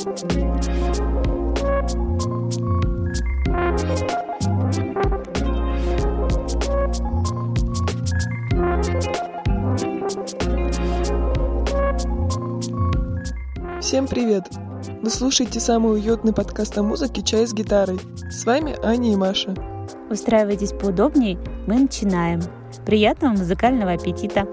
Всем привет! Вы слушаете самый уютный подкаст о музыке «Чай с гитарой». С вами Аня и Маша. Устраивайтесь поудобнее, мы начинаем. Приятного музыкального аппетита!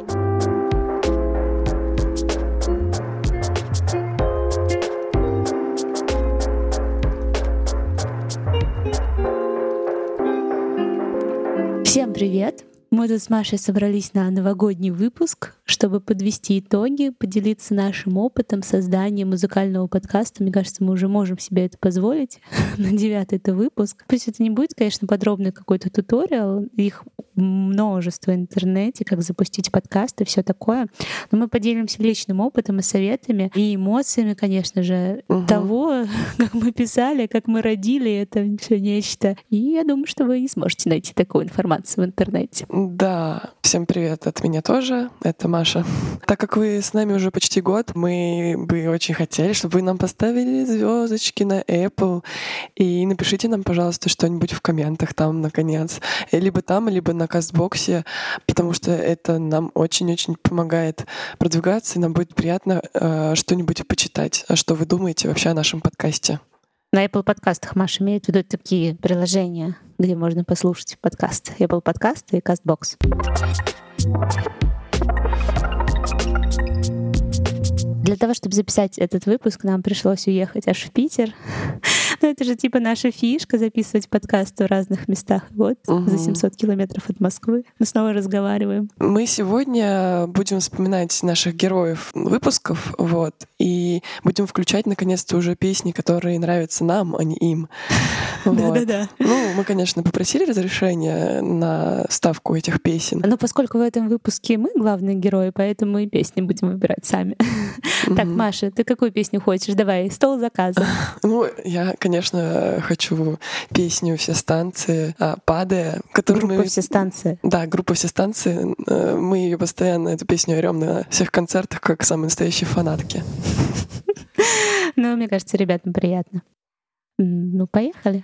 Мы тут с Машей собрались на новогодний выпуск, чтобы подвести итоги, поделиться нашим опытом создания музыкального подкаста. Мне кажется, мы уже можем себе это позволить на девятый это выпуск. Пусть это не будет, конечно, подробный какой-то туториал, их множество в интернете, как запустить подкаст и все такое. Но мы поделимся личным опытом и советами, и эмоциями, конечно же, угу. того, как мы писали, как мы родили это все нечто. И я думаю, что вы не сможете найти такую информацию в интернете. Да, всем привет от меня тоже. Это Маша. Так как вы с нами уже почти год, мы бы очень хотели, чтобы вы нам поставили звездочки на Apple и напишите нам, пожалуйста, что-нибудь в комментах там, наконец. Либо там, либо на кастбоксе, потому что это нам очень-очень помогает продвигаться, и нам будет приятно э, что-нибудь почитать. А что вы думаете вообще о нашем подкасте? На Apple подкастах Маша имеет в виду такие приложения, где можно послушать подкаст. Apple подкасты и CastBox. Для того, чтобы записать этот выпуск, нам пришлось уехать аж в Питер. Ну, это же типа наша фишка записывать подкасты в разных местах. Вот, угу. за 700 километров от Москвы. Мы снова разговариваем. Мы сегодня будем вспоминать наших героев выпусков, вот, и будем включать, наконец-то, уже песни, которые нравятся нам, а не им. Да-да-да. Ну, мы, конечно, попросили разрешения на ставку этих песен. Но поскольку в этом выпуске мы главные герои, поэтому и песни будем выбирать сами. Так, Маша, ты какую песню хочешь? Давай, стол заказа. Ну, я, конечно, хочу песню «Все станции» а, «Падая», которую Группа мы... «Все станции». Да, группа «Все станции». Э, мы ее постоянно, эту песню орем на всех концертах, как самые настоящие фанатки. Ну, мне кажется, ребятам приятно. Ну, поехали.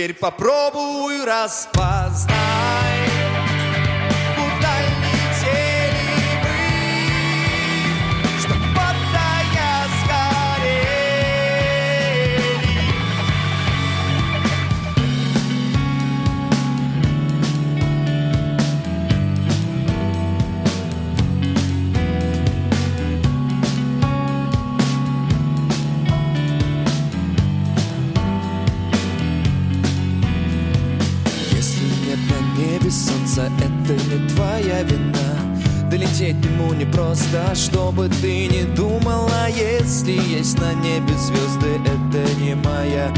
теперь попробуй распознай. Долететь ему не просто, чтобы ты не думала Если есть на небе звезды, это не моя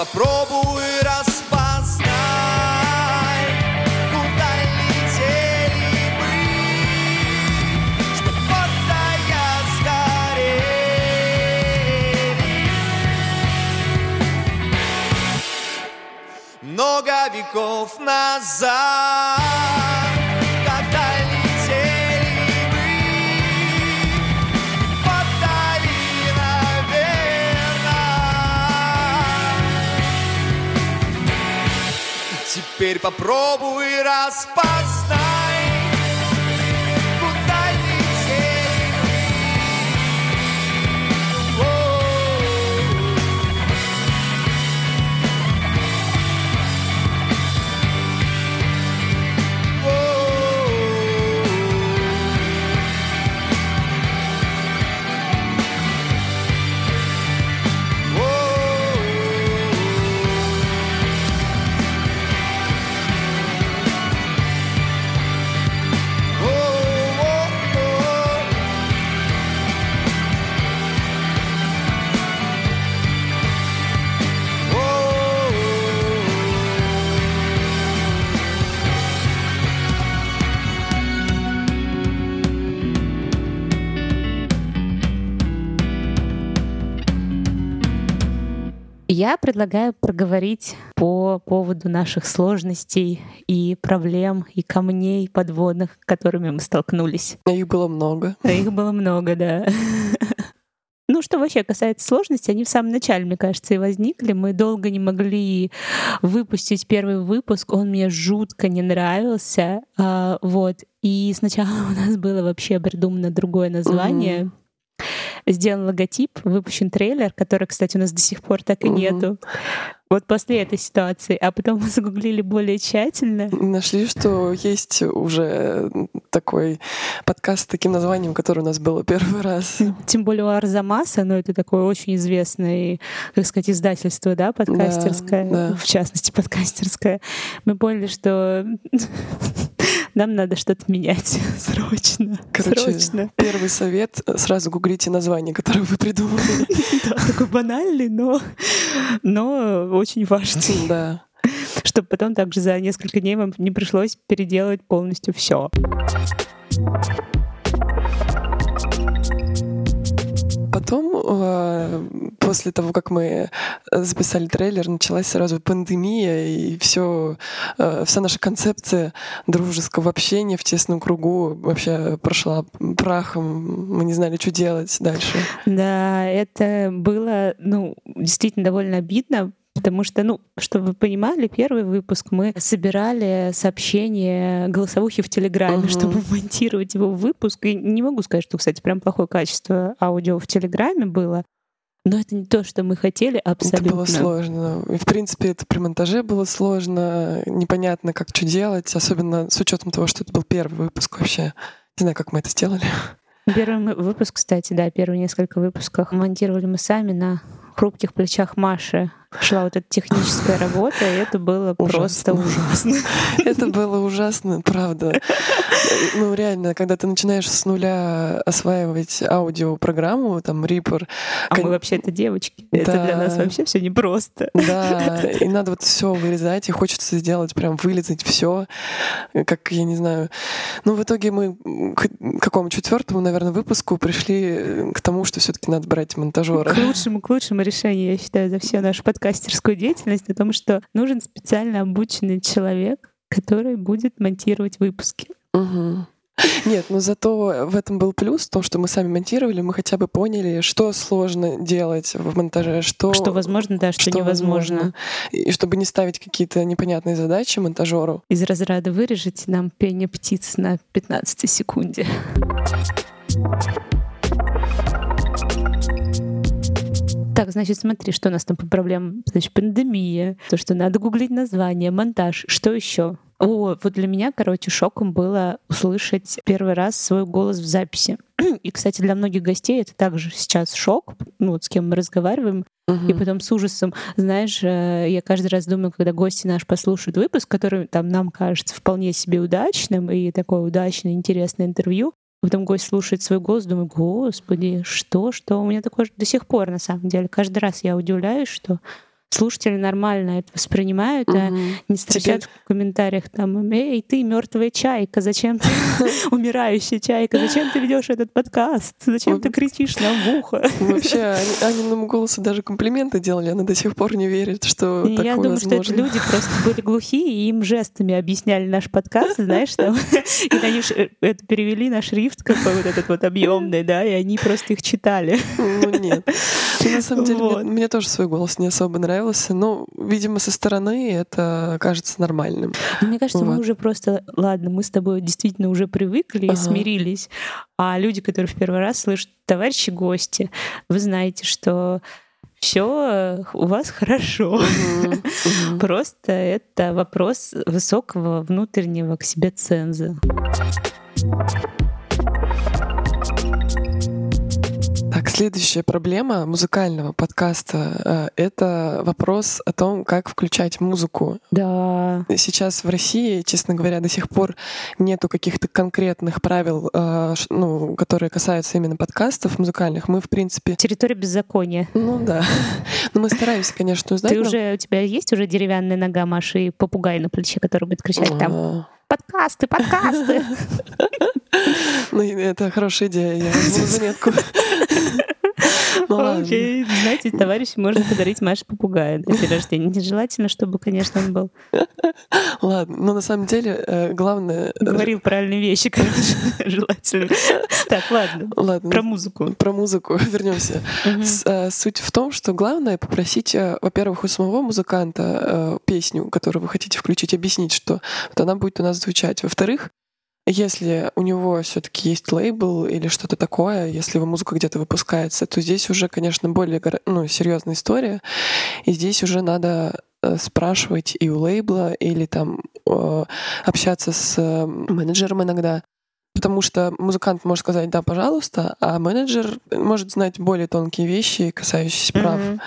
попробуй распознай, куда летели мы, чтоб подая сгорели. Много веков назад, Теперь попробуй распознай, Я предлагаю проговорить по поводу наших сложностей и проблем, и камней подводных, которыми мы столкнулись. Их было много. А Их было много, да. Ну, что вообще касается сложностей, они в самом начале, мне кажется, и возникли. Мы долго не могли выпустить первый выпуск, он мне жутко не нравился. А, вот. И сначала у нас было вообще придумано другое название. Сделан логотип, выпущен трейлер, который, кстати, у нас до сих пор так и нету. Вот после этой ситуации. А потом мы загуглили более тщательно. И Нашли, что есть уже такой подкаст с таким названием, который у нас было первый раз. Тем более у Арзамаса, но это такое очень известное, как сказать, издательство, да, подкастерское, да. в частности, подкастерское. Мы поняли, что нам надо что-то менять срочно. Короче, Срочно. первый совет — сразу гуглите название, которое вы придумали. Да, такой банальный, но, но очень важный. Да. Чтобы потом также за несколько дней вам не пришлось переделывать полностью все. Потом, э, после того, как мы записали трейлер, началась сразу пандемия, и все, вся наша концепция дружеского общения в тесном кругу вообще прошла прахом. Мы не знали, что делать дальше. Да, это было, ну, действительно довольно обидно, Потому что, ну, чтобы вы понимали, первый выпуск мы собирали сообщения голосовухи в Телеграме, Мгм. чтобы монтировать его в выпуск. И не могу сказать, что, кстати, прям плохое качество аудио в Телеграме было. Но это не то, что мы хотели абсолютно. Это было сложно. И, в принципе, это при монтаже было сложно, непонятно, как что делать, особенно с учетом того, что это был первый выпуск вообще. Не знаю, как мы это сделали. Первый выпуск, кстати, да, первые несколько выпусков монтировали мы сами на хрупких плечах Маши. Шла вот эта техническая работа, и это было просто Ужасно. Это было ужасно, правда. Ну, реально, когда ты начинаешь с нуля осваивать аудиопрограмму, там, Reaper, А мы вообще-то девочки. Это для нас вообще все непросто. да, и надо вот все вырезать, и хочется сделать, прям вылезать все, как, я не знаю. Ну, в итоге мы к какому четвертому, наверное, выпуску пришли к тому, что все таки надо брать монтажера. К лучшему, к лучшему решению, я считаю, за всю нашу подкастерскую деятельность о том, что нужен специально обученный человек, который будет монтировать выпуски. Мгм. Нет, но зато в этом был плюс, то, что мы сами монтировали, мы хотя бы поняли, что сложно делать в монтаже, что, Что возможно, да, что, невозможно. возможно. И чтобы не ставить какие-то непонятные задачи монтажеру. Из разряда вырежете нам пение птиц на 15 секунде. Так, значит, смотри, что у нас там по проблемам. Значит, пандемия, то, что надо гуглить название, монтаж. Что еще? О, вот для меня, короче, шоком было услышать первый раз свой голос в записи. И, кстати, для многих гостей это также сейчас шок, ну вот с кем мы разговариваем, и потом с ужасом, знаешь, э, я каждый раз думаю, когда гости наш послушают выпуск, который там нам кажется вполне себе удачным и такое удачное, интересное интервью, потом гость слушает свой голос, думаю, господи, что, что? У меня такое до сих пор, на самом деле. Каждый раз я удивляюсь, что слушатели нормально это воспринимают, угу. а не строчат Теперь... в комментариях там, эй, ты мертвая чайка, зачем ты умирающая чайка, зачем ты ведешь этот подкаст, зачем ты кричишь нам в ухо? Вообще, Аниному голосу даже комплименты делали, она до сих пор не верит, что такое Я думаю, что это люди просто были глухие, и им жестами объясняли наш подкаст, знаешь, там, и они э, это перевели на шрифт какой вот этот вот объемный, да, и они просто их читали. Ну нет. На самом деле, вот. мне, мне тоже свой голос не особо нравился, но, видимо, со стороны это кажется нормальным. Мне кажется, вот. мы уже просто, ладно, мы с тобой действительно уже привыкли ага. и смирились, а люди, которые в первый раз слышат, товарищи гости, вы знаете, что все у вас хорошо. Просто это вопрос высокого внутреннего к себе ценза. Следующая проблема музыкального подкаста э, — это вопрос о том, как включать музыку. Да. Сейчас в России, честно говоря, до сих пор нету каких-то конкретных правил, э, ну, которые касаются именно подкастов музыкальных. Мы, в принципе... Территория беззакония. Ну да. Но мы стараемся, конечно, узнать. Ты но... уже, у тебя есть уже деревянная нога Маши и попугай на плече, который будет кричать там а. подкасты, подкасты. Ну, это хорошая идея, я возьму заметку. Ну, Окей, знаете, товарищи можно подарить Маше попугая на день рождения. Нежелательно, чтобы, конечно, он был. Ладно, но на самом деле э, главное... Говорил правильные вещи, конечно, желательно. Так, ладно. Ладно. Про музыку. Про музыку вернемся. Э, суть в том, что главное попросить, э, во-первых, у самого музыканта песню, которую вы хотите включить, объяснить, что вот она будет у нас звучать. Во-вторых, если у него все-таки есть лейбл или что-то такое, если его музыка где-то выпускается, то здесь уже, конечно, более ну, серьезная история. И здесь уже надо э, спрашивать и у лейбла, или там э, общаться с э, менеджером иногда. Потому что музыкант может сказать «да, пожалуйста», а менеджер может знать более тонкие вещи, касающиеся прав. Mm-hmm.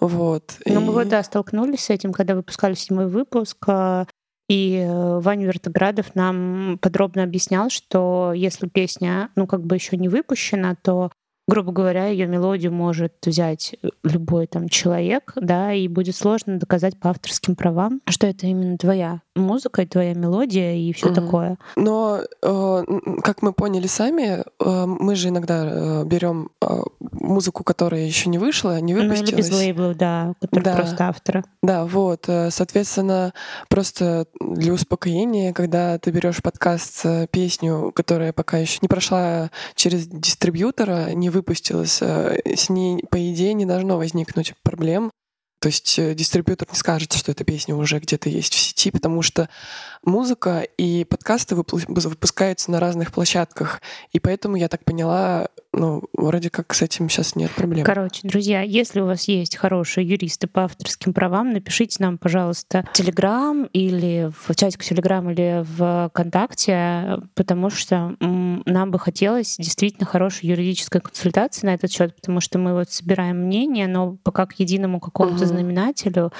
Вот. Ну, и... мы вот, да, столкнулись с этим, когда выпускали седьмой выпуск. И э, Ваня Вертоградов нам подробно объяснял, что если песня, ну, как бы еще не выпущена, то грубо говоря, ее мелодию может взять э, любой там человек, да, и будет сложно доказать по авторским правам, что это именно твоя музыка, твоя мелодия и все mm-hmm. такое. Но, э, как мы поняли сами, э, мы же иногда э, берем э, музыку, которая еще не вышла, не выпустилась. Ну, или без лейбла, да, который да. просто автора. Да, вот. Э, соответственно, просто для успокоения, когда ты берешь подкаст э, песню, которая пока еще не прошла через дистрибьютора, не выпустилась, э, с ней, по идее, не должно возникнуть проблем. То есть э, дистрибьютор не скажет, что эта песня уже где-то есть в сети, потому что музыка и подкасты выпускаются на разных площадках. И поэтому, я так поняла, ну, вроде как с этим сейчас нет проблем. Короче, друзья, если у вас есть хорошие юристы по авторским правам, напишите нам, пожалуйста, в Телеграм или в чатик Телеграм или в ВКонтакте, потому что нам бы хотелось действительно хорошей юридической консультации на этот счет, потому что мы вот собираем мнение, но пока к единому какому-то. Знаменателю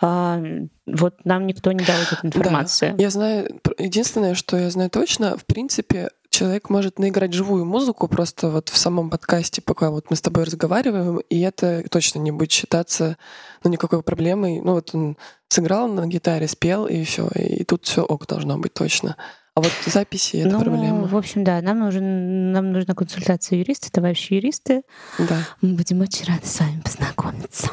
а, вот нам никто не дал эту информацию. Да. Я знаю, единственное, что я знаю точно, в принципе, человек может наиграть живую музыку просто вот в самом подкасте, пока вот мы с тобой разговариваем, и это точно не будет считаться ну, никакой проблемой. Ну вот он сыграл на гитаре, спел, и все, и тут все ок должно быть точно. А вот записи — это ну, проблема. В общем, да, нам, нужен, нам нужна консультация юриста, товарищи юристы. Да. Мы будем очень рады с вами познакомиться.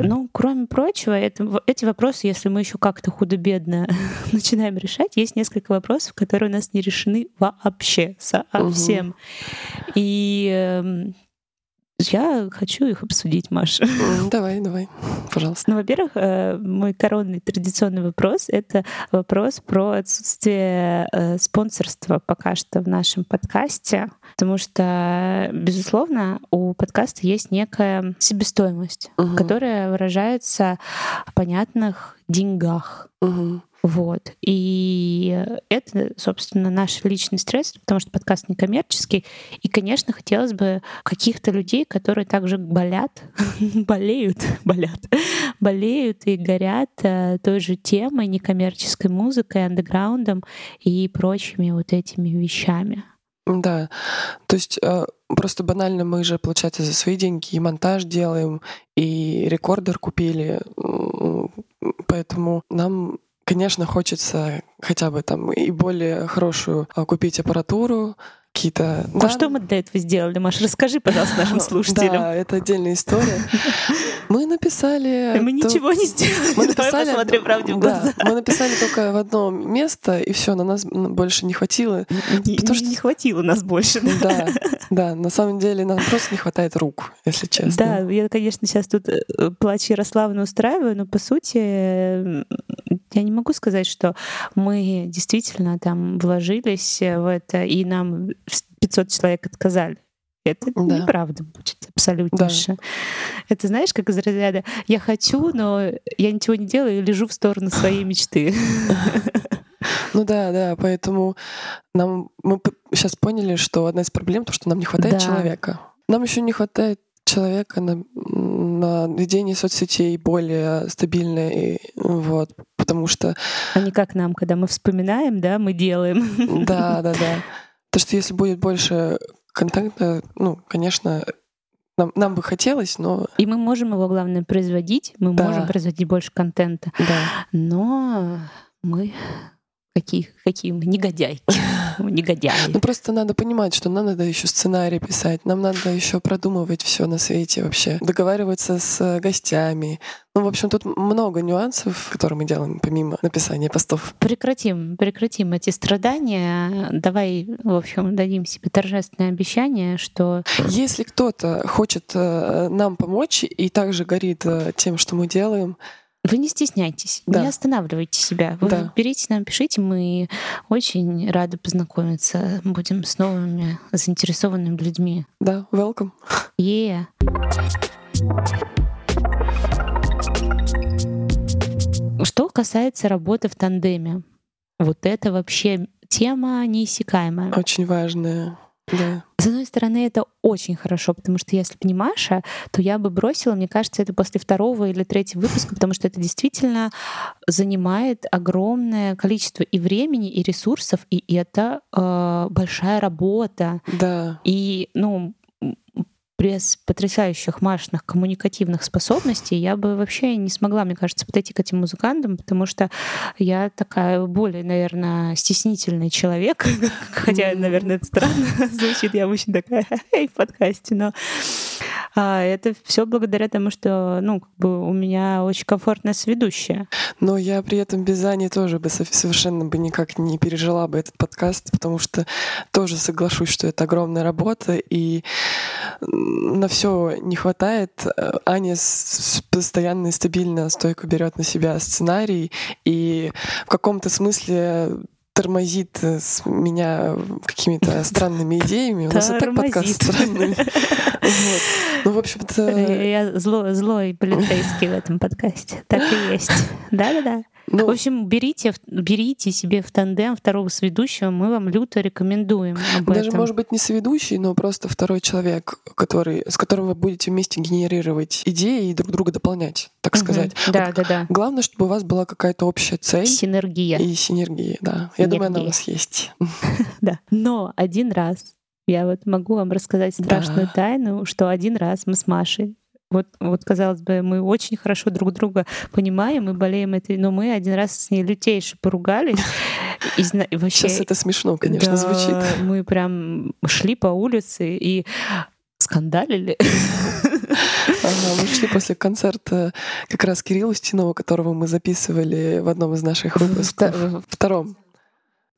Ну, кроме прочего, это, эти вопросы, если мы еще как-то худо-бедно начинаем решать, есть несколько вопросов, которые у нас не решены вообще, совсем. Угу. И э, я хочу их обсудить, Маша. Давай, давай, пожалуйста. Ну, во-первых, э, мой коронный традиционный вопрос — это вопрос про отсутствие э, спонсорства пока что в нашем подкасте, потому что, безусловно, у подкаста есть некая себестоимость, угу. которая выражается в понятных деньгах. Угу. Вот. И это, собственно, наш личный стресс, потому что подкаст некоммерческий. И, конечно, хотелось бы каких-то людей, которые также болят, болеют, болят, болеют и горят э, той же темой, некоммерческой музыкой, андеграундом и прочими вот этими вещами. Да, то есть э, просто банально мы же, получается, за свои деньги и монтаж делаем, и рекордер купили, поэтому нам Конечно, хочется хотя бы там и более хорошую а, купить аппаратуру, какие-то... А да. что мы для этого сделали, Маша? Расскажи, пожалуйста, нашим слушателям. Да, это отдельная история. Мы написали... Мы ничего не сделали. Мы написали... правде в глаза. Мы написали только в одно место, и все, на нас больше не хватило. Не хватило нас больше. Да, да, на самом деле нам просто не хватает рук, если честно. Да, я, конечно, сейчас тут э, плач Ярославна устраиваю, но по сути я не могу сказать, что мы действительно там вложились в это, и нам 500 человек отказали. Это да. неправда будет абсолютнейше. Да. Это знаешь, как из разряда «я хочу, но я ничего не делаю и лежу в сторону своей мечты». Ну да, да, поэтому нам мы сейчас поняли, что одна из проблем то, что нам не хватает да. человека. Нам еще не хватает человека на, на ведение соцсетей более стабильное, вот, потому что... А не как нам, когда мы вспоминаем, да, мы делаем. Да, да, да. То, что если будет больше контента, ну, конечно, нам, нам бы хотелось, но... И мы можем его, главное, производить, мы да. можем производить больше контента. Да. Но мы какие, какие мы негодяйки. Негодяи. Ну просто надо понимать, что нам надо еще сценарий писать, нам надо еще продумывать все на свете вообще, договариваться с гостями. Ну, в общем, тут много нюансов, которые мы делаем помимо написания постов. Прекратим, прекратим эти страдания. Давай, в общем, дадим себе торжественное обещание, что... Если кто-то хочет э, нам помочь и также горит э, тем, что мы делаем, вы не стесняйтесь, да. не останавливайте себя. Вы да. берите нам, пишите, мы очень рады познакомиться. Будем с новыми заинтересованными людьми. Да, welcome. Yeah. Что касается работы в тандеме, вот это вообще тема неиссякаемая. Очень важная. Да. С одной стороны, это очень хорошо, потому что если бы не Маша, то я бы бросила, мне кажется, это после второго или третьего выпуска, потому что это действительно занимает огромное количество и времени, и ресурсов, и это э, большая работа. Да. И, ну, без потрясающих Машиных коммуникативных способностей я бы вообще не смогла, мне кажется, подойти к этим музыкантам, потому что я такая более, наверное, стеснительный человек, хотя, наверное, это странно звучит, я очень такая в подкасте, но а это все благодаря тому, что ну, как бы у меня очень комфортная сведущая. Но я при этом без Ани тоже бы совершенно бы никак не пережила бы этот подкаст, потому что тоже соглашусь, что это огромная работа, и на все не хватает. Аня постоянно и стабильно стойко берет на себя сценарий, и в каком-то смысле тормозит э, с меня какими-то странными идеями. У нас и так подкаст странный. Ну, в общем-то... Я злой полицейский в этом подкасте. Так и есть. Да-да-да. Ну, в общем, берите, берите себе в тандем второго сведущего, мы вам люто рекомендуем. Об даже, этом. может быть, не сведущий, но просто второй человек, который, с которым вы будете вместе генерировать идеи и друг друга дополнять, так угу. сказать. Да, вот да, да. Главное, чтобы у вас была какая-то общая цель. Синергия. И синергия, да. Я думаю, она у вас есть. Да. Но один раз я вот могу вам рассказать страшную тайну, что один раз мы с Машей вот, вот, казалось бы, мы очень хорошо друг друга понимаем и болеем этой, но мы один раз с ней лютейше поругались. И, вообще, Сейчас это смешно, конечно, да, звучит. Мы прям шли по улице и скандалили. Мы шли после концерта как раз Кирилла Устинова, которого мы записывали в одном из наших выпусков. Втором.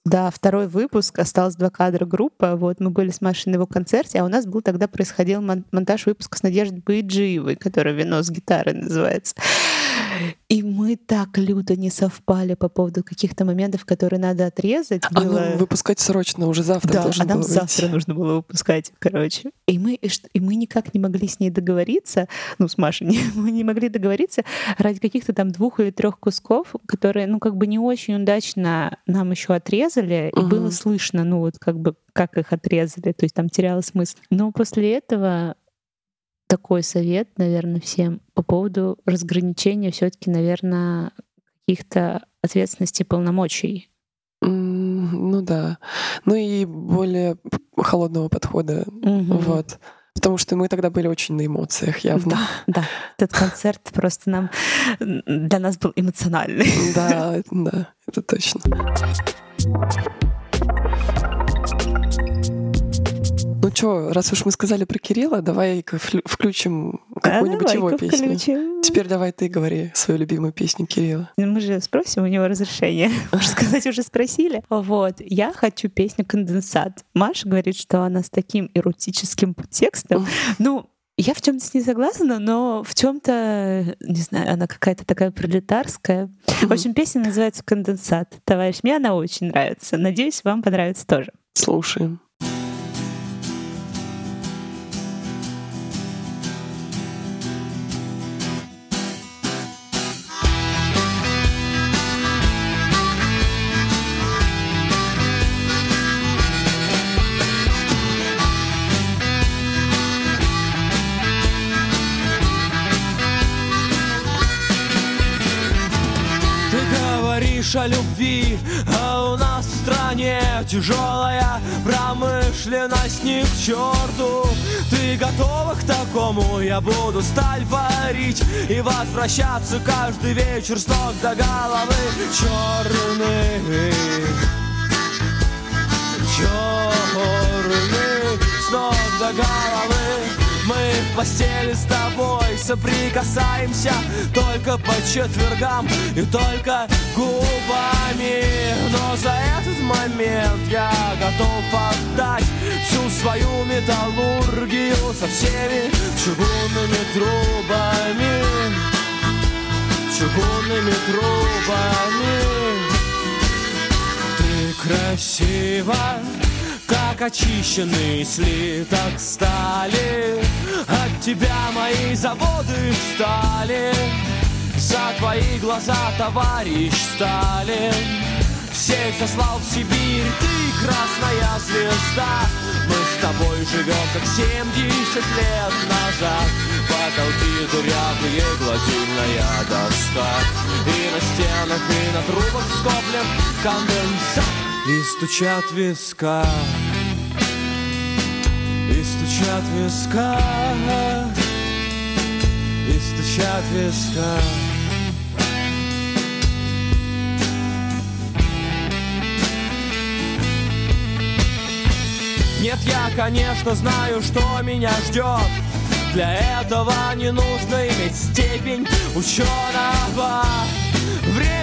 Да, второй выпуск, осталось два кадра группа. Вот мы были с Машей на его концерте, а у нас был тогда происходил монтаж выпуска с Надеждой Баиджиевой, который «Вино с гитарой» называется. И мы так люто не совпали по поводу каких-то моментов, которые надо отрезать. А было... выпускать срочно, уже завтра да, должен а нам завтра выйти. нужно было выпускать, короче. И мы, и мы никак не могли с ней договориться, ну, с Машей, не, мы не могли договориться ради каких-то там двух или трех кусков, которые, ну, как бы не очень удачно нам еще отрезали, угу. и было слышно, ну, вот как бы как их отрезали, то есть там теряло смысл. Но после этого такой совет, наверное, всем по поводу разграничения все-таки, наверное, каких-то ответственностей полномочий. Ну, Ну да. Ну и более холодного подхода. Мгм. Вот. Потому что мы тогда были очень на эмоциях, явно. Да, да. Этот концерт просто нам для нас был эмоциональный. Да, да, это точно. Ну чё, раз уж мы сказали про Кирилла, давай-ка флю- включим какую-нибудь А его песню. включим. Теперь давай ты говори свою любимую песню Кирилла. Ну, Мы же спросим у него разрешение. Можно сказать, уже спросили. Вот. Я хочу песню «Конденсат». Маша говорит, что она с таким эротическим текстом. Ну, я в чем-то с ней согласна, но в чем-то, не знаю, она какая-то такая пролетарская. В общем, песня называется «Конденсат». Товарищ, мне она очень нравится. Надеюсь, вам понравится тоже. Слушаем. Любви, а у нас в стране тяжелая промышленность ни к черту. Ты готова к такому? Я буду сталь варить и возвращаться каждый вечер с ног до головы черный. Черный с ног до головы Мы в постели с тобой соприкасаемся Только по четвергам и только губами. Но за этот момент я готов отдать Всю свою металлургию со всеми чугунными трубами. Чугунными трубами. Ты красива, как очищенный слиток стали От тебя мои заводы встали За твои глаза, товарищ Сталин Всех заслал в Сибирь, ты красная звезда. Мы с тобой живем, как 70 лет назад. Потолки дырявые, гладильная доска. И на стенах, и на трубах скоплен конденсат. И стучат виска И стучат виска И стучат виска. Нет, я, конечно, знаю, что меня ждет. Для этого не нужно иметь степень ученого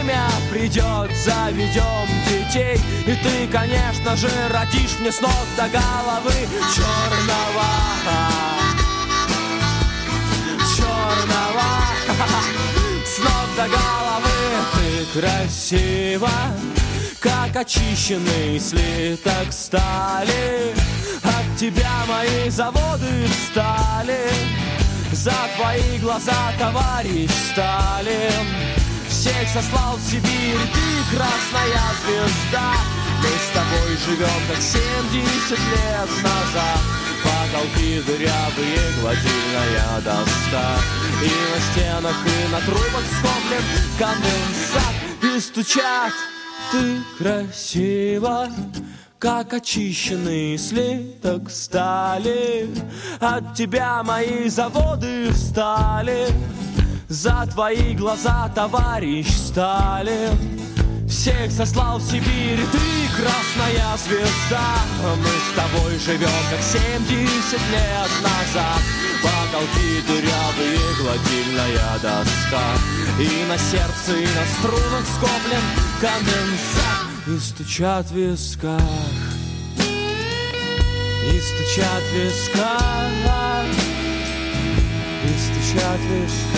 Время придет, заведем детей. И ты, конечно же, родишь мне с ног до головы черного. Черного. С ног до головы. Ты красива как очищенный слиток стали. От тебя мои заводы встали. За твои глаза, товарищ Сталин Всех сослал в Сибирь, ты красная звезда. Мы с тобой живем, как 70 лет назад. Потолки дырявые, гладильная доска. И на стенах, и на трубах скоплен конденсат. И стучат. Ты красива, как очищенный слиток стали. От тебя мои заводы встали За твои глаза, товарищ Сталин. Всех сослал в Сибирь, ты красная звезда. Мы с тобой живем, как 70 лет назад. Потолки дырявые, гладильная доска. И на сердце, и на струнах скоплен конденсат. И стучат в висках. И стучат в висках. И стучат в висках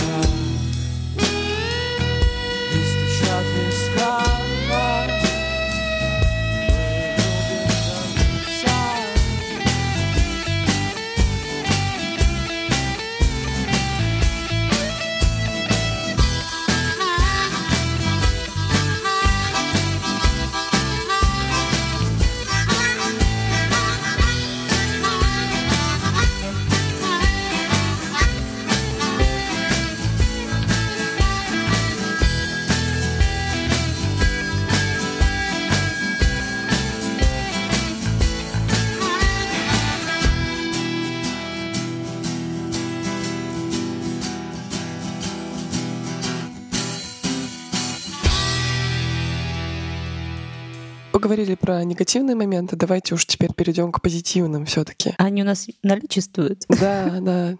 поговорили про негативные моменты, давайте уж теперь перейдем к позитивным все-таки. Они у нас наличествуют. Да, да.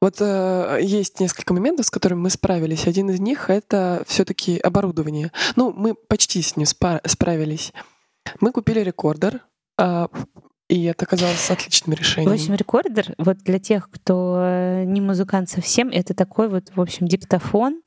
Вот э, есть несколько моментов, с которыми мы справились. Один из них это все-таки оборудование. Ну, мы почти с ним спа- справились. Мы купили рекордер, э, и это оказалось отличным решением. В общем, рекордер, вот для тех, кто э, не музыкант совсем, это такой вот, в общем, диктофон,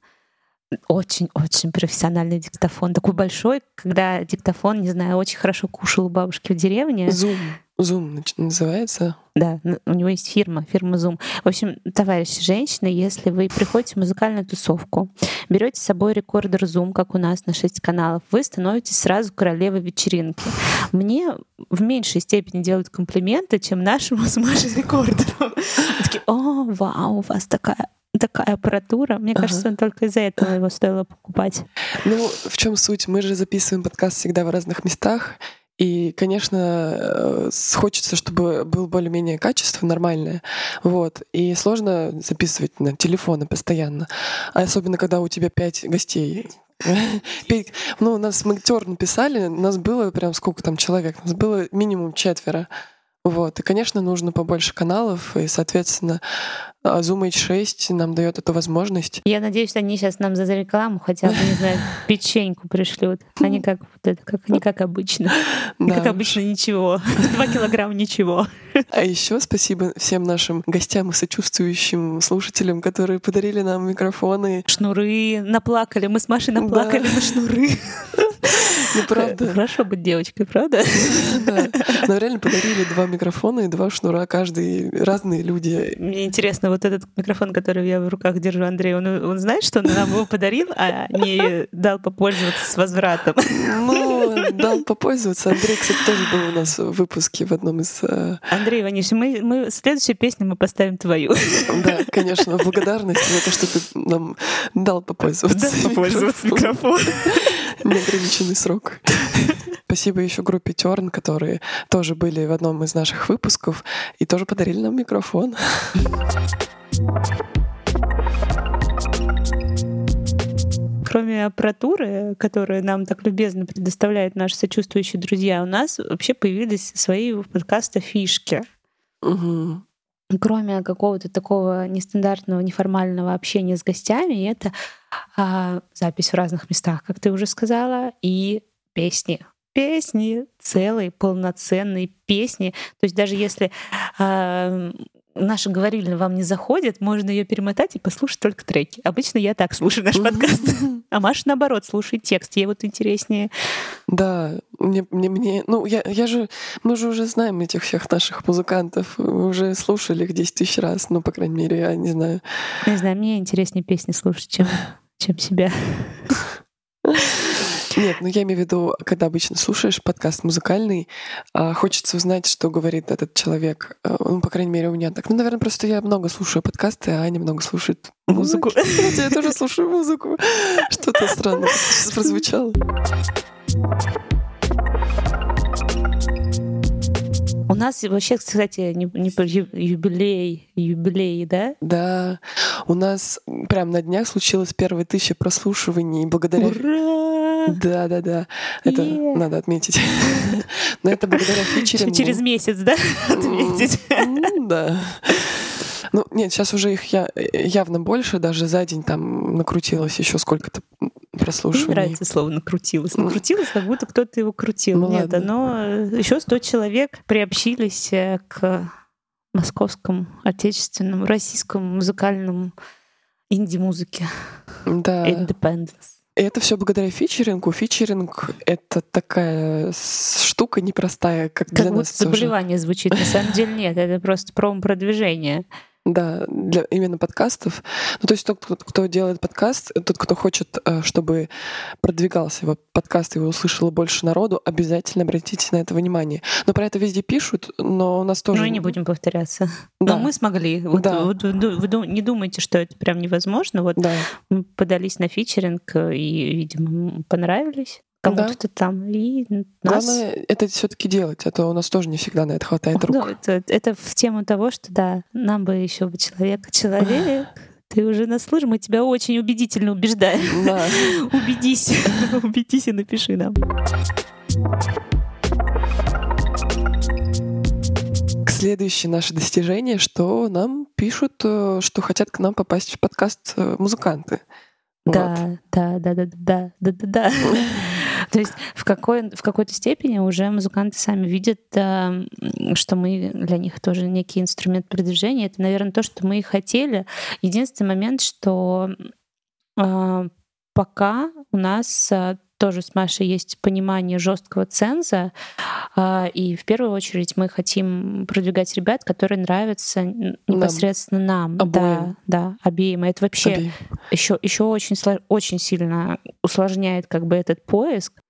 очень-очень профессиональный диктофон. Такой большой, когда диктофон, не знаю, очень хорошо кушал у бабушки в деревне. Zoom. Zoom называется. Да, у него есть фирма, фирма Zoom. В общем, товарищи женщины, если вы приходите в музыкальную тусовку, берете с собой рекордер Zoom, как у нас на 6 каналов, вы становитесь сразу королевой вечеринки. Мне в меньшей степени делают комплименты, чем нашему с Машей рекордеру. Такие, о, вау, у вас такая такая аппаратура. Мне ага. кажется, только из-за этого его стоило покупать. Ну, в чем суть? Мы же записываем подкаст всегда в разных местах. И, конечно, э, хочется, чтобы был более-менее качество нормальное. Вот. И сложно записывать на телефоны постоянно. А особенно, когда у тебя пять гостей. Ну, у нас мы тер написали, у нас было прям сколько там человек? У нас было минимум четверо. Вот. И, конечно, нужно побольше каналов, и, соответственно, а Zoom H6 нам дает эту возможность. Я надеюсь, что они сейчас нам за рекламу хотя бы, не знаю, печеньку пришлют. Они как вот это, как не как обычно. Да. Как обычно ничего. Два килограмма ничего. А еще спасибо всем нашим гостям и сочувствующим слушателям, которые подарили нам микрофоны. Шнуры наплакали. Мы с Машей наплакали да. на шнуры. Ну, правда. Хорошо быть девочкой, правда? Да. Нам реально подарили два микрофона и два шнура. Каждый разные люди. Мне интересно, вот этот микрофон, который я в руках держу, Андрей, он, он знает, что он нам его подарил, а не дал попользоваться с возвратом? Ну, дал попользоваться. Андрей, кстати, тоже был у нас в выпуске в одном из... Э, Андрей Иванович, мы, мы следующую песню мы поставим твою. Да, конечно, благодарность за то, что ты нам дал попользоваться. Дал попользоваться микрофоном. Неограниченный срок. Спасибо еще группе Терн, которые тоже были в одном из наших выпусков и тоже подарили нам микрофон. Кроме аппаратуры, которую нам так любезно предоставляют наши сочувствующие друзья, у нас вообще появились свои подкаста фишки. Угу. Кроме какого-то такого нестандартного, неформального общения с гостями, это а, запись в разных местах, как ты уже сказала, и песни песни, целые, полноценные песни. То есть даже если э, наши говорили, вам не заходит, можно ее перемотать и послушать только треки. Обычно я так слушаю наш подкаст. А Маша, наоборот, слушает текст. Ей вот интереснее. Да, мне, мне, мне ну, я, я же, мы же уже знаем этих всех наших музыкантов, мы уже слушали их 10 тысяч раз, ну, по крайней мере, я не знаю. Не знаю, мне интереснее песни слушать, чем, чем себя. Нет, ну я имею в виду, когда обычно слушаешь подкаст музыкальный, а, хочется узнать, что говорит этот человек. А, ну, по крайней мере, у меня так. Ну, наверное, просто я много слушаю подкасты, а Аня много слушает музыку. Я тоже слушаю музыку. Что-то странно сейчас прозвучало. У нас вообще, кстати, не, не юбилей, юбилей, да? Да. У нас прям на днях случилось первые тысячи прослушиваний благодаря... Ура! Да, да, да. Это надо отметить. Но это благодаря фичерингу. Через месяц, да? Отметить. Да. Ну, нет, сейчас уже их я, явно больше, даже за день там накрутилось еще сколько-то прослушиваний. Мне нравится слово «накрутилось». Накрутилось, как будто кто-то его крутил. Ну, нет, ладно. оно... Еще 100 человек приобщились э, к московскому, отечественному, российскому музыкальному инди-музыке. Да. Independence. И это все благодаря фичерингу. Фичеринг — это такая штука непростая, как, как для нас заболевание тоже. звучит. На самом деле нет, это просто промо-продвижение. Да, для именно подкастов. Ну, то есть тот, кто, кто делает подкаст, тот, кто хочет, э, чтобы продвигался его подкаст, его услышало больше народу, обязательно обратите на это внимание. Но про это везде пишут, но у нас тоже... Ну и не будем повторяться. Да. Но мы смогли. Вот, да. вот, вы, вы не думайте, что это прям невозможно. Вот да. мы подались на фичеринг и, видимо, понравились кому-то да. там. И нас... Главное это все-таки делать, а то у нас тоже не всегда на это хватает рук. Да, это, это в тему того, что да, нам бы еще бы человек, человек, Ты уже нас слышишь, мы тебя очень убедительно убеждаем. Да. Убедись, убедись и напиши нам. Следующее наше достижение, что нам пишут, э, что хотят к нам попасть в подкаст э, музыканты. Вот. Да, да, да, да, да, да, да, да. То есть в, какой, в какой-то степени уже музыканты сами видят, э, что мы для них тоже некий инструмент продвижения. Это, наверное, то, что мы и хотели. Единственный момент, что э, пока у нас э, тоже с Машей есть понимание жесткого ценза, и в первую очередь мы хотим продвигать ребят, которые нравятся непосредственно нам. Обоим. Да, да, обеим. Это вообще Обеим. еще, еще очень, очень сильно усложняет как бы этот поиск.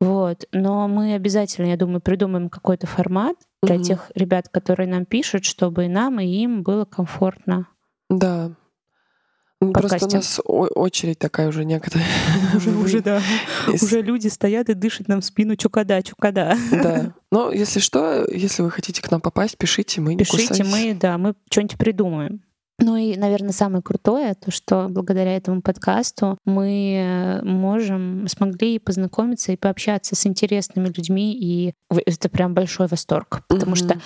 Вот. Но мы обязательно, я думаю, придумаем какой-то формат для Мгм. тех ребят, которые нам пишут, чтобы и нам, и им было комфортно. Да. Ну, Просто у нас очередь такая уже некоторая. да. Из- Уже люди стоят и дышат нам в спину чукада, чукада. Да. Но если что, если вы хотите к нам попасть, пишите, мы не Пишите, кусаемся. мы, да, мы что-нибудь придумаем. Ну и, наверное, самое крутое, то, что благодаря этому подкасту мы э, можем, смогли познакомиться и пообщаться с интересными людьми, и это прям большой восторг, потому Мгм. что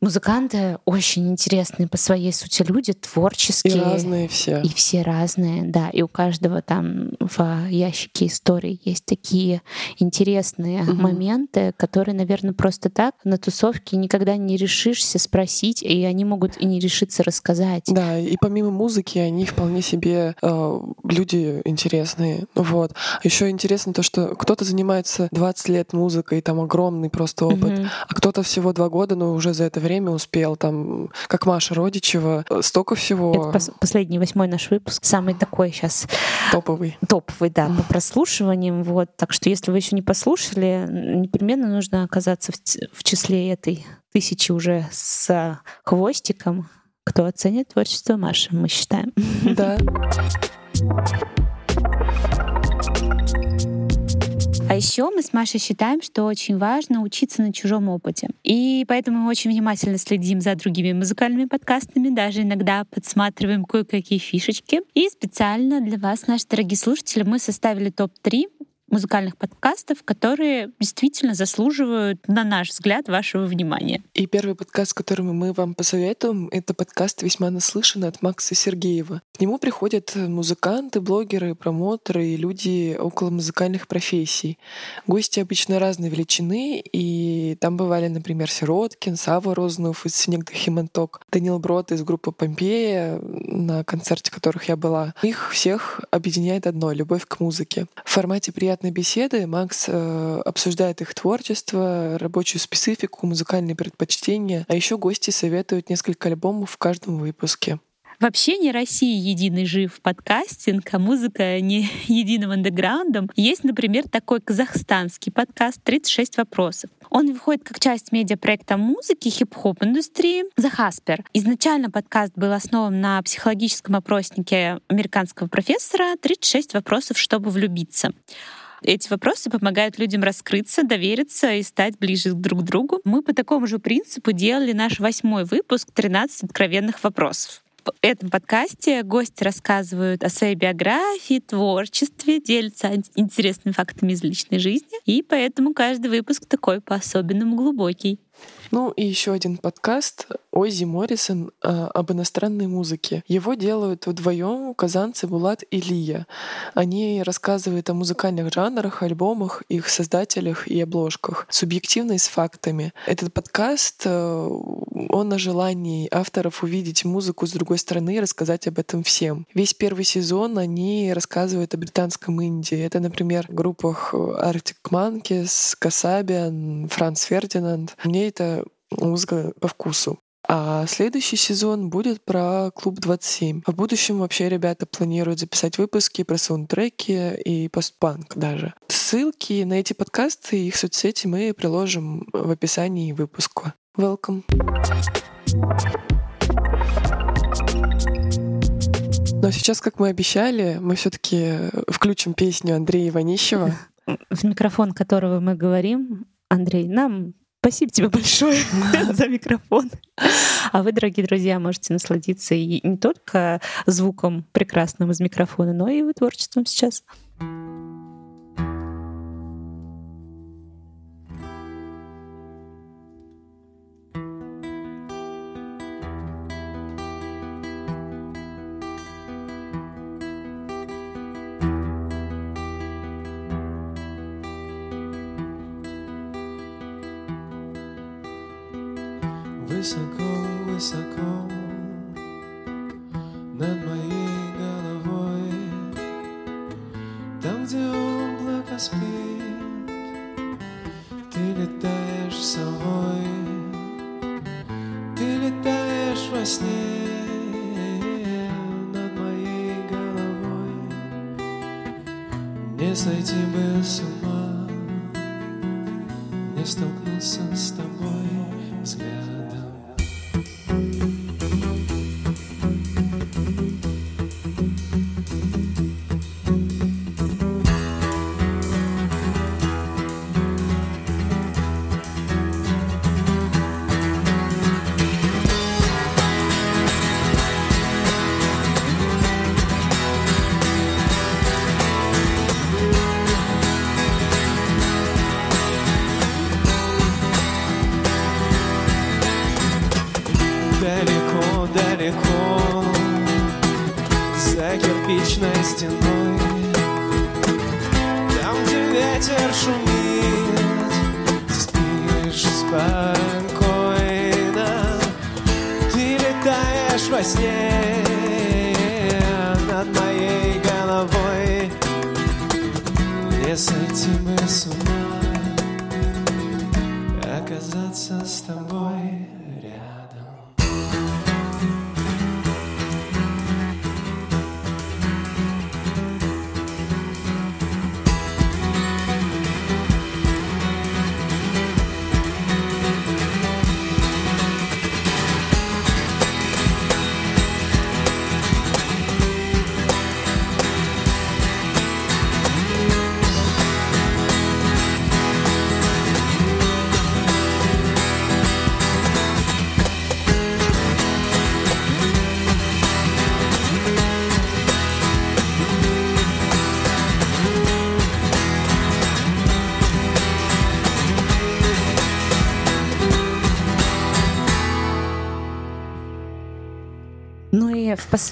музыканты очень интересные по своей сути люди, И творческие. разные все. И все разные, да. И у каждого там в ящике истории есть такие интересные Мгм. моменты, которые, наверное, просто так на тусовке никогда не решишься спросить, и они могут и не решиться рассказать. Да, и помимо музыки они вполне себе э, люди интересные. Вот. Еще интересно то, что кто-то занимается 20 лет музыкой, там огромный просто опыт, Мгм. а кто-то всего два года, но уже за это время успел, там, как Маша Родичева, э, столько всего Это пос- последний восьмой наш выпуск, самый такой сейчас топовый. топовый, да, по прослушиваниям. Вот. Так что если вы еще не послушали, непременно нужно оказаться в, в числе этой тысячи уже с хвостиком, кто оценит творчество Маши, мы считаем. Да. А еще мы с Машей считаем, что очень важно учиться на чужом опыте. И поэтому мы очень внимательно следим за другими музыкальными подкастами, даже иногда подсматриваем кое-какие фишечки. И специально для вас, наши дорогие слушатели, мы составили топ-3 музыкальных подкастов, которые действительно заслуживают, на наш взгляд, вашего внимания. И первый подкаст, который мы вам посоветуем, это подкаст «Весьма наслышан» от Макса Сергеева. К нему приходят музыканты, блогеры, промоторы и люди около музыкальных профессий. Гости обычно разной величины, и там бывали, например, Сироткин, Сава Рознов из «Снег Химанток», Данил Брод из группы «Помпея», на концерте которых я была. Их всех объединяет одно — любовь к музыке. В формате приятной беседы Макс э, обсуждает их творчество, рабочую специфику, музыкальные предпочтения, а еще гости советуют несколько альбомов в каждом выпуске. Вообще не России единый жив подкастинг, а музыка не единым андеграундом. Есть, например, такой казахстанский подкаст «36 вопросов». Он выходит как часть медиапроекта музыки хип-хоп индустрии The Hasper. Изначально подкаст был основан на психологическом опроснике американского профессора «36 вопросов, чтобы влюбиться». Эти вопросы помогают людям раскрыться, довериться и стать ближе друг к другу. Мы по такому же принципу делали наш восьмой выпуск «13 откровенных вопросов». В этом подкасте гости рассказывают о своей биографии, творчестве, делятся интересными фактами из личной жизни, и поэтому каждый выпуск такой по-особенному глубокий. Ну и еще один подкаст Оззи Моррисон а, об иностранной музыке. Его делают вдвоем казанцы Булат и Лия. Они рассказывают о музыкальных жанрах, альбомах, их создателях и обложках, субъективно и с фактами. Этот подкаст, э, он о желании авторов увидеть музыку с другой стороны и рассказать об этом всем. Весь первый сезон они рассказывают о британском инди. Это, например, группах Arctic Monkeys, Касабиан, Франц Фердинанд. Мне это музыка по вкусу. А следующий сезон будет про клуб 27. В будущем вообще ребята планируют записать выпуски про саундтреки и постпанк даже. Ссылки на эти подкасты и их соцсети мы приложим в описании выпуска. Welcome. Но сейчас, как мы обещали, мы все-таки включим песню Андрея Иванищева. В микрофон которого мы говорим, Андрей, нам спасибо тебе большое за микрофон. А вы, дорогие друзья, можете насладиться и не только звуком прекрасным из микрофона, но и его творчеством сейчас. Высоко, высоко над моей головой. Там, где облако спит Ты летаешь совой Ты летаешь во сне над моей головой. Не сойти бы с ума Не сойти бы с ума? Оказаться с тобой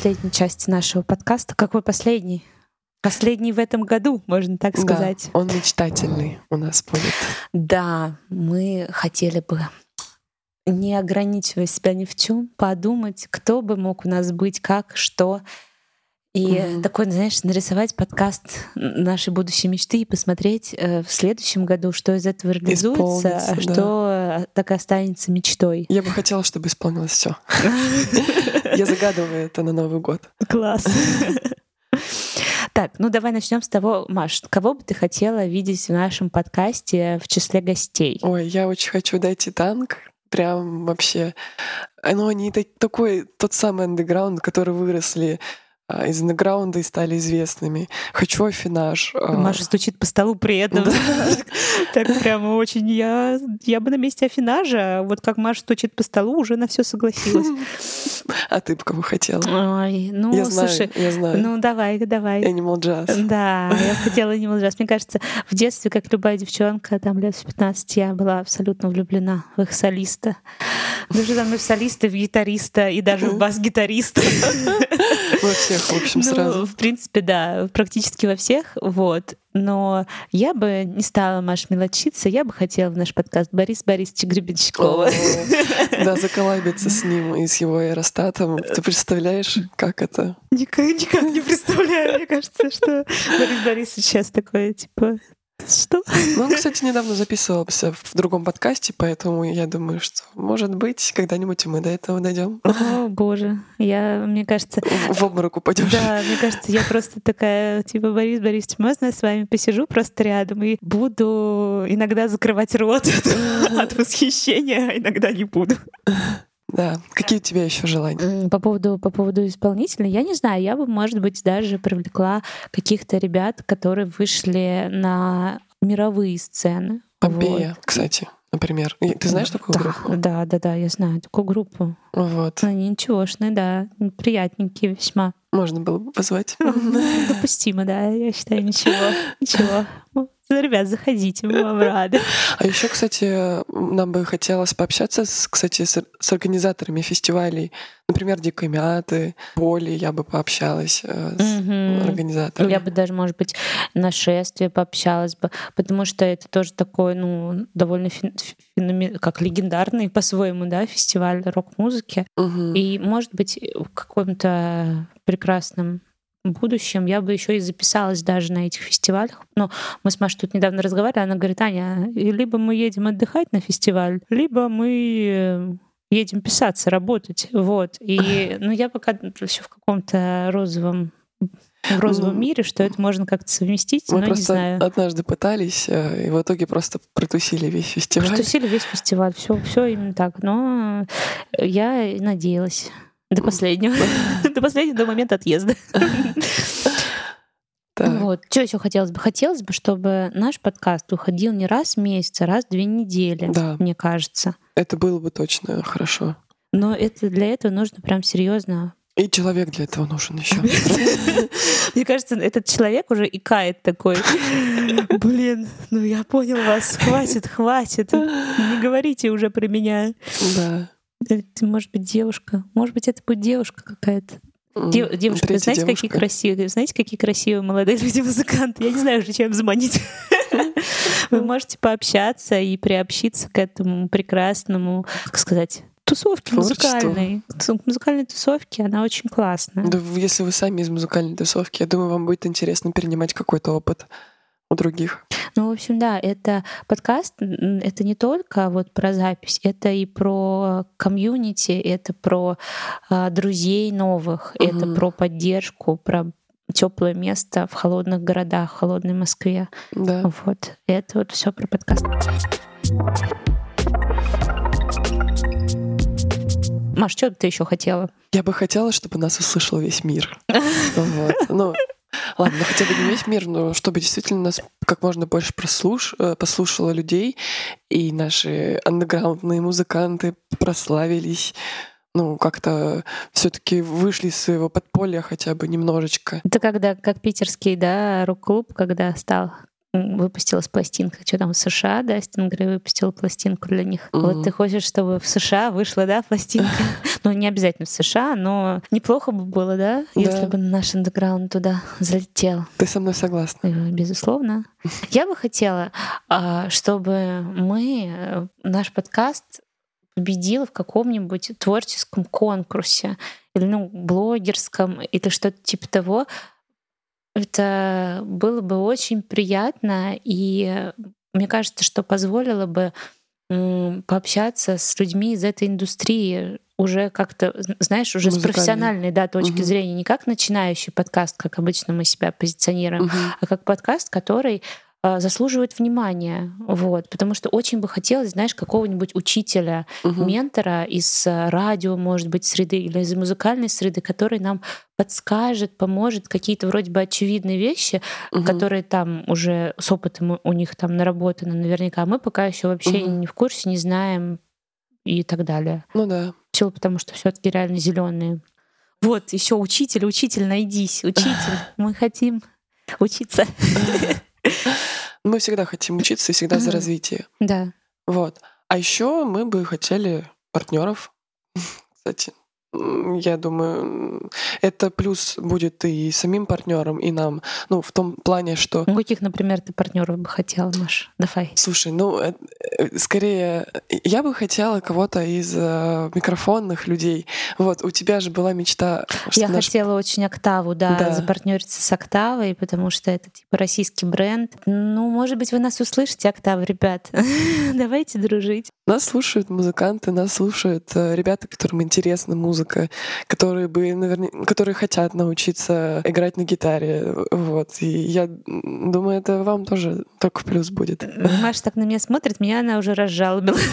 последней части нашего подкаста, какой последний? Последний в этом году, можно так сказать. Да, он мечтательный у нас будет. Да, мы хотели бы не ограничивая себя ни в чем, подумать, кто бы мог у нас быть, как, что. И Мгм. такой, знаешь, нарисовать подкаст нашей будущей мечты и посмотреть э, в следующем году, что из этого реализуется, а да. что э, так и останется мечтой. Я бы хотела, чтобы исполнилось все. Я загадываю это на Новый год. Класс. Так, ну давай начнем с того, Маш, кого бы ты хотела видеть в нашем подкасте в числе гостей? Ой, я очень хочу дойти танк. Прям вообще. Ну, они та- такой, тот самый андеграунд, который выросли из андеграунда и стали известными. Хочу афинаж. а, Маша стучит по столу при этом. Так прямо очень. Я, я бы на месте Афинажа, вот как Маша стучит по столу, уже на все согласилась. А ты бы кого хотела? Ой, ну, я знаю, слушай, я знаю. ну давай, давай. Animal Jazz. Да, я хотела Animal Jazz. Мне кажется, в детстве, как любая девчонка, там лет в 15, я была абсолютно влюблена в их солиста. Даже там и в солиста, и в гитариста, и даже в бас-гитариста. Во всех, в общем, Ну, сразу. в принципе, да, практически во всех, вот. Но я бы не стала, Маш, мелочиться, я бы хотела в наш подкаст Борис Борисовича Гребенщикова. Да, заколабиться с ним и с его аэростатом. Ты представляешь, как это? Никак, никак не представляю, мне кажется, что Борис Борисович сейчас такой, типа, что? Ну, он, кстати, недавно записывался в другом подкасте, поэтому я думаю, что, может быть, когда-нибудь и мы до этого дойдем. О, боже, я, мне кажется, В в обморок упадешь. Да, мне кажется, я просто такая, типа, Борис Борисович, можно я с вами посижу просто рядом и буду иногда закрывать рот от восхищения, а иногда не буду. Да. Какие у тебя еще желания? По поводу, по поводу исполнителя, я не знаю, я бы, может быть, даже привлекла каких-то ребят, которые вышли на мировые сцены. Помпея, кстати. например. Ты знаешь такую да, группу? Да, да, да, я знаю такую группу. Вот. Они ничегошные, да, приятненькие весьма. Можно было бы позвать. Допустимо, да, я считаю, ничего, ничего. Ну, Ребят, заходите, мы вам рады. А еще, кстати, нам бы хотелось пообщаться, с, кстати, с, с организаторами фестивалей. Например, Дикой Мяты, Боли, я бы пообщалась э, с Мгм. организаторами. Я бы даже, может быть, на шествие пообщалась бы, потому что это тоже такой, ну, довольно фен- феномен, как легендарный по-своему, да, фестиваль рок-музыки. Мгм. И, может быть, в каком-то прекрасном будущем я бы еще и записалась даже на этих фестивалях. Но мы с Машей тут недавно разговаривали, она говорит, Аня, либо мы едем отдыхать на фестиваль, либо мы э, едем писаться, работать. Вот. И ну, я пока еще в каком-то розовом в розовом Ну, мире, что это можно как-то совместить, Мы но не просто знаю. однажды пытались, э, и в итоге просто протусили весь фестиваль. Протусили весь фестиваль, все, все именно так. Но я надеялась до последнего, до последнего, до момента отъезда. Так. Вот. Что еще хотелось бы? Хотелось бы, чтобы наш подкаст выходил не раз в месяц, а раз в две недели, Да. мне кажется. Это было бы точно хорошо. Но это, для этого нужно прям серьезно. И человек для этого нужен еще. Мне кажется, этот человек уже икает такой. Блин, ну я понял вас. Хватит, хватит. Не говорите уже про меня. Да. Это может быть девушка. Может быть, это будет девушка какая-то. Дев- девушка, третья знаете, какие девушка. красивые, знаете, какие красивые молодые люди музыканты. Я не знаю уже, чем заманить. Вы можете пообщаться и приобщиться к этому прекрасному, как сказать, тусовке Творчеству. музыкальной. Музыкальной тусовке, она очень классная. Да, если вы сами из музыкальной тусовки, я думаю, вам будет интересно перенимать какой-то опыт у других. Ну, в общем, да, это подкаст, это не только вот про запись, это и про комьюнити, это про а, друзей новых, это Мгм. про поддержку, про теплое место в холодных городах, в холодной Москве. Да. Вот. Это вот все про подкаст. Маш, что ты еще хотела? Я бы хотела, чтобы нас услышал весь мир. Вот. Ну, ладно, хотя бы не весь мир, но чтобы действительно нас как можно больше прослуш... э, послушало людей, и наши андеграундные музыканты прославились, ну, как-то все таки вышли из своего подполья хотя бы немножечко. Это когда, как питерский, да, рок-клуб, когда стал м, выпустилась пластинка, что там в США, да, Стингрей выпустил пластинку для них. Мгм. Вот ты хочешь, чтобы в США вышла, да, пластинка? Ну, не обязательно в США, но неплохо бы было, да, если Да. бы наш андеграунд туда залетел. Ты со мной согласна? Э, Безусловно. Я бы хотела, а, чтобы мы, э, наш подкаст победил в каком-нибудь творческом конкурсе или ну, блогерском или что-то типа того. Это было бы очень приятно, и мне кажется, что позволило бы пообщаться с людьми из этой индустрии уже как-то, зн- знаешь, уже с профессиональной да, точки Мгм. зрения, не как начинающий подкаст, как обычно мы себя позиционируем, Мгм. а как подкаст, который а, заслуживает внимания. Вот. Потому что очень бы хотелось, знаешь, какого-нибудь учителя, Мгм. ментора из а, радио, может быть, среды или из музыкальной среды, который нам подскажет, поможет какие-то вроде бы очевидные вещи, Мгм. которые там уже с опытом у- них там наработаны наверняка. А мы пока еще вообще Мгм. не в курсе, не знаем и так далее. Ну да. Все потому, что все-таки реально зеленые. Вот, еще учитель, учитель, найдись, учитель. Мы хотим учиться. Мы всегда хотим учиться и всегда за развитие. Да. Вот. А еще мы бы хотели партнеров, кстати. Я думаю, это плюс будет и самим партнерам, и нам. Ну, в том плане, что Ну, каких, например, ты партнеров бы хотела, Маш? Давай. Слушай, ну, э, э, скорее, я бы хотела кого-то из э, микрофонных людей. Вот, у тебя же была мечта, Я наш- хотела очень Октаву, да, Да. запартнериться с Октавой, потому что это типа российский бренд. Ну, может быть, вы нас услышите, Октава, ребят. Давайте дружить. Нас слушают музыканты, нас слушают э, ребята, которым интересна музыка, которые бы, наверное, которые хотят научиться играть на гитаре. Вот. И я думаю, это вам тоже только в плюс будет. Маша так на меня смотрит, меня она уже разжалобила.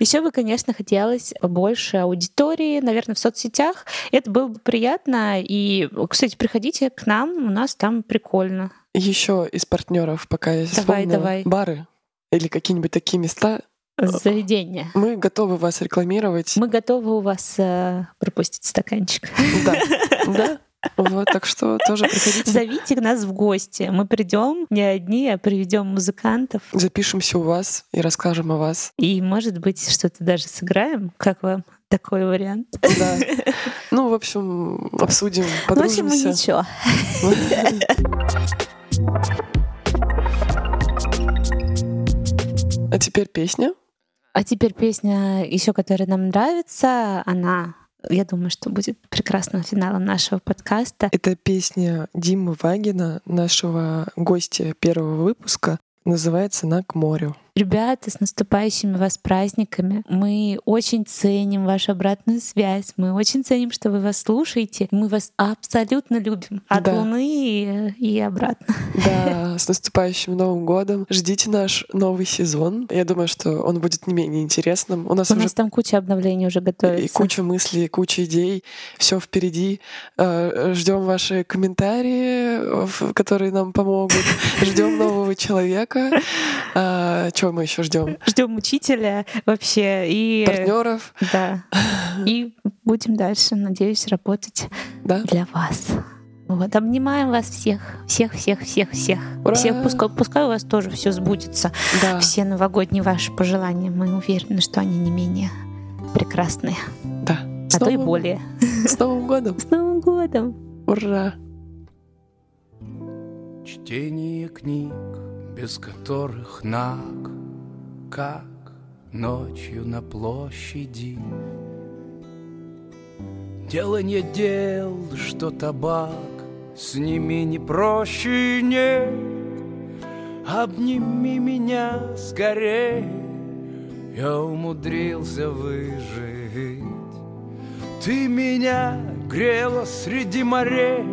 Еще бы, конечно, хотелось побольше аудитории, наверное, в соцсетях. Это было бы приятно. И, кстати, приходите к нам, у нас там прикольно. Еще из партнеров, пока я Давай, вспомнила, давай. бары. или какие-нибудь такие места, заведения. Мы готовы вас рекламировать. Мы готовы у вас э, пропустить стаканчик. Да, да. Вот, так что тоже приходите. Зовите нас в гости. Мы придем не одни, а приведем музыкантов. Запишемся у вас и расскажем о вас. И, может быть, что-то даже сыграем. Как вам такой вариант? Да. Ну, в общем, обсудим, подружимся. Ну, в общем, ничего. А теперь песня. А теперь песня еще, которая нам нравится, она я думаю, что будет прекрасным финалом нашего подкаста. Это песня Димы Вагина, нашего гостя первого выпуска. Называется «На к морю». Ребята, с наступающими вас праздниками. Мы очень ценим вашу обратную связь. Мы очень ценим, что вы вас слушаете. Мы вас абсолютно любим. От да. Луны и, и обратно. Да, с наступающим Новым годом. Ждите наш новый сезон. Я думаю, что он будет не менее интересным. У нас, У уже... нас там куча обновлений уже готовится. И куча мыслей, куча идей. Все впереди. Э, Ждем ваши комментарии, которые нам помогут. Ждем нового человека. Э, чего мы еще ждем? Ждем учителя вообще и партнеров. Да. И будем дальше, надеюсь, работать да? для вас. Вот, обнимаем вас всех, всех, всех, всех, всех. Ура! Всех, пускай, пускай у вас тоже все сбудется. Да. Все новогодние ваши пожелания. Мы уверены, что они не менее прекрасные. Да. С а новым, то и более. С Новым годом! С Новым годом! Ура! Чтение книг, без которых наг как ночью на площади. Дело не дел, что табак с ними не проще нет. Обними меня скорее, я умудрился выжить. Ты меня грела среди морей,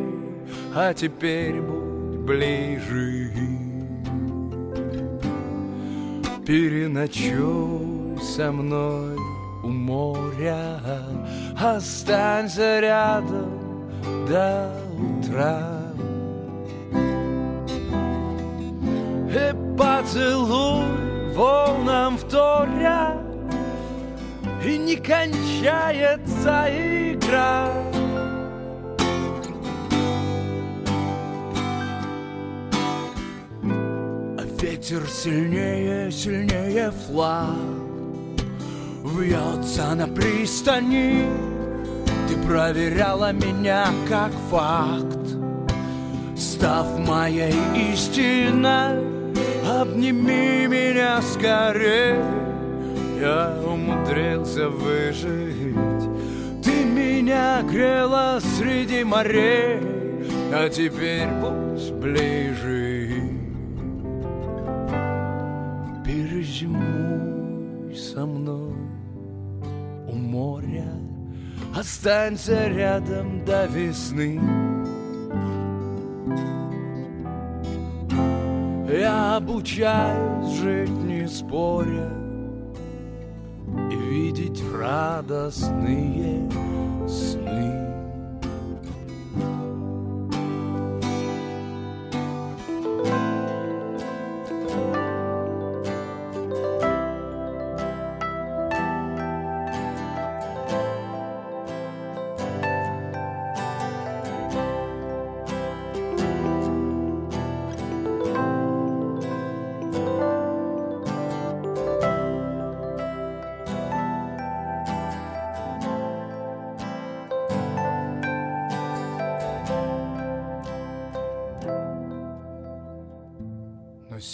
а теперь будь ближе. Переночуй со мной у моря, Останься рядом до утра. И поцелуй волнам вторя, И не кончается игра. Ветер сильнее, сильнее флаг. Вьется на пристани. Ты проверяла меня как факт. Став моей истиной Обними меня скорее Я умудрился выжить. Ты меня грела среди морей. А теперь будь ближе Зимуй со мной у моря, Останься рядом до весны. Я обучаюсь жить не споря И видеть радостные сны.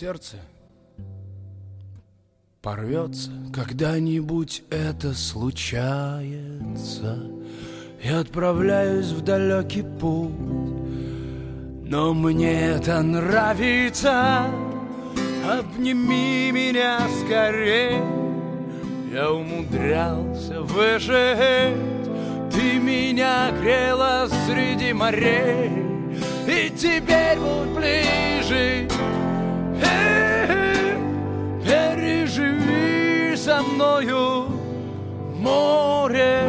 Сердце порвется, когда-нибудь это случается. Я отправляюсь в далекий путь, но мне это нравится. Обними меня скорее, я умудрялся выжить. Ты меня грела среди морей, и теперь будь ближе. Переживи со мною море,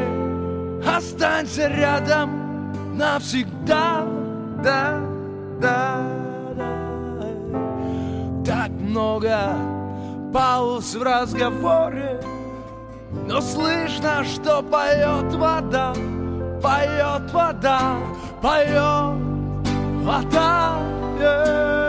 останься рядом навсегда, да, да, да. Так много пауз в разговоре Но слышно, что поет вода Поет вода, поет вода yeah.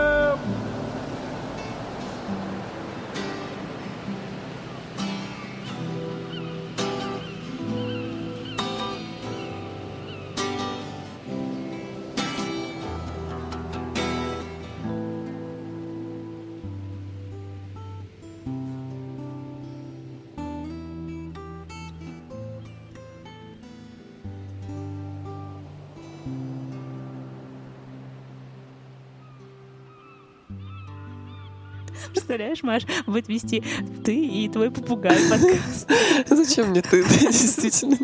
Представляешь, Маш, будет вести ты и твой попугай подкаст. Зачем мне ты? Действительно.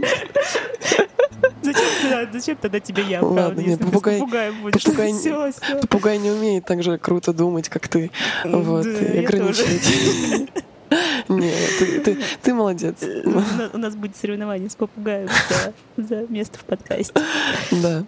Зачем, тогда- зачем тогда тебе я, Ладно, правда, нет, попугай- попугаем будешь? попугай- не умеет так же круто думать, как ты. Вот, Да, и ограничивать. Нет, ты, ты, ты молодец. У нас- У нас будет соревнование с попугаем за, за место в подкасте. Да.